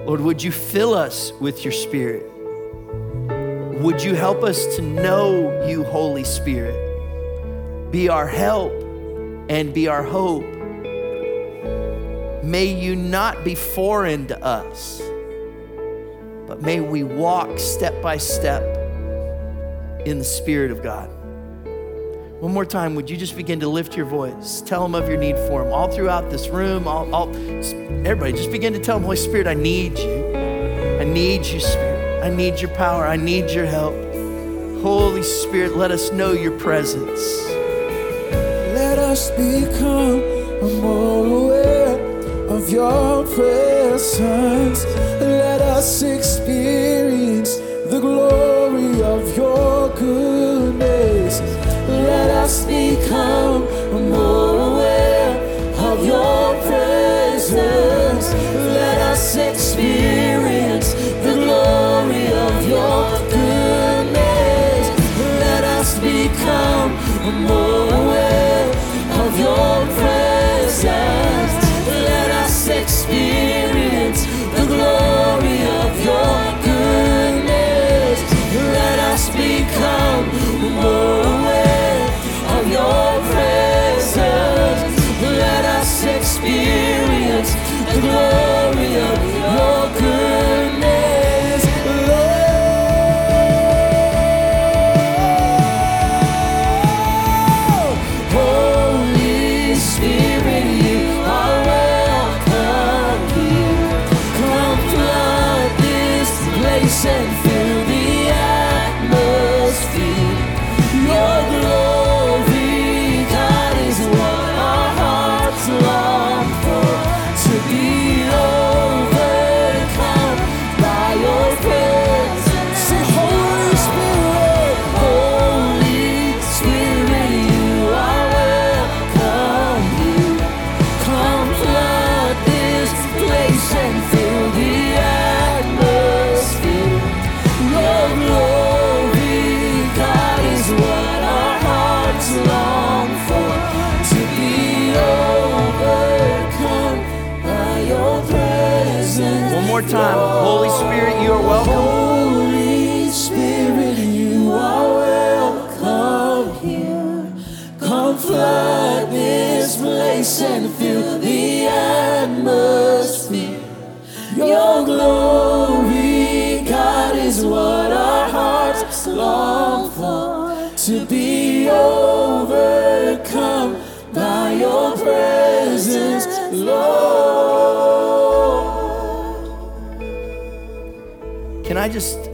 Lord, would you fill us with your spirit? Would you help us to know you, Holy Spirit? Be our help and be our hope. May you not be foreign to us, but may we walk step by step in the Spirit of God. One more time, would you just begin to lift your voice? Tell them of your need for them. All throughout this room, all, all everybody, just begin to tell them, Holy Spirit, I need you. I need you, Spirit. I need your power. I need your help. Holy Spirit, let us know your presence. Let us become more aware of your presence. Let us experience goodness. Let us become and.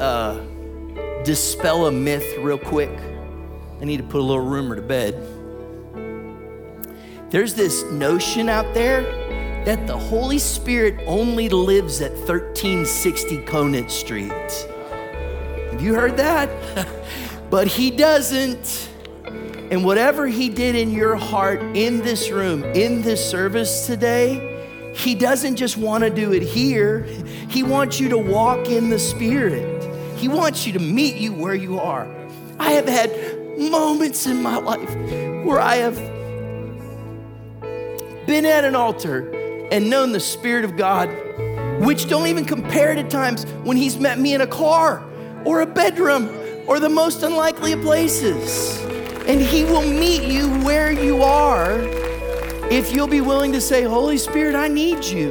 Uh, dispel a myth real quick? I need to put a little rumor to bed. There's this notion out there that the Holy Spirit only lives at 1360 Conant Street. Have you heard that? but he doesn't. And whatever he did in your heart in this room, in this service today, he doesn't just want to do it here. He wants you to walk in the Spirit. He wants you to meet you where you are. I have had moments in my life where I have been at an altar and known the Spirit of God, which don't even compare to times when He's met me in a car or a bedroom or the most unlikely of places. And He will meet you where you are if you'll be willing to say, Holy Spirit, I need you.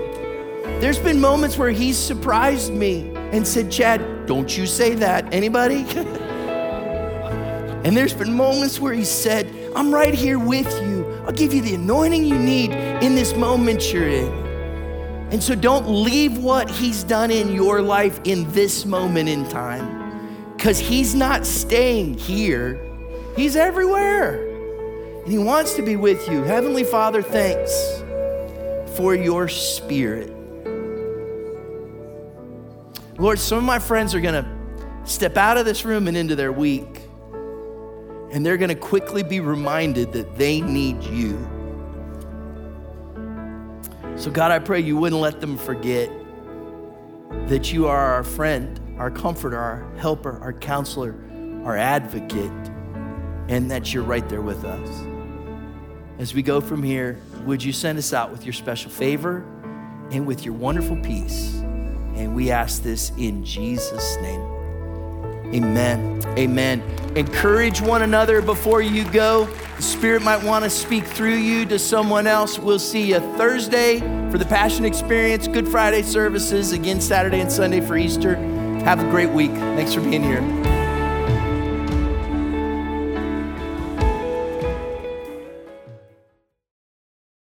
There's been moments where He's surprised me and said, Chad, don't you say that. Anybody? and there's been moments where He said, I'm right here with you. I'll give you the anointing you need in this moment you're in. And so don't leave what He's done in your life in this moment in time because He's not staying here, He's everywhere. And He wants to be with you. Heavenly Father, thanks for your spirit. Lord, some of my friends are going to step out of this room and into their week, and they're going to quickly be reminded that they need you. So, God, I pray you wouldn't let them forget that you are our friend, our comforter, our helper, our counselor, our advocate, and that you're right there with us. As we go from here, would you send us out with your special favor and with your wonderful peace? And we ask this in Jesus' name. Amen. Amen. Encourage one another before you go. The Spirit might want to speak through you to someone else. We'll see you Thursday for the Passion Experience, Good Friday services, again Saturday and Sunday for Easter. Have a great week. Thanks for being here.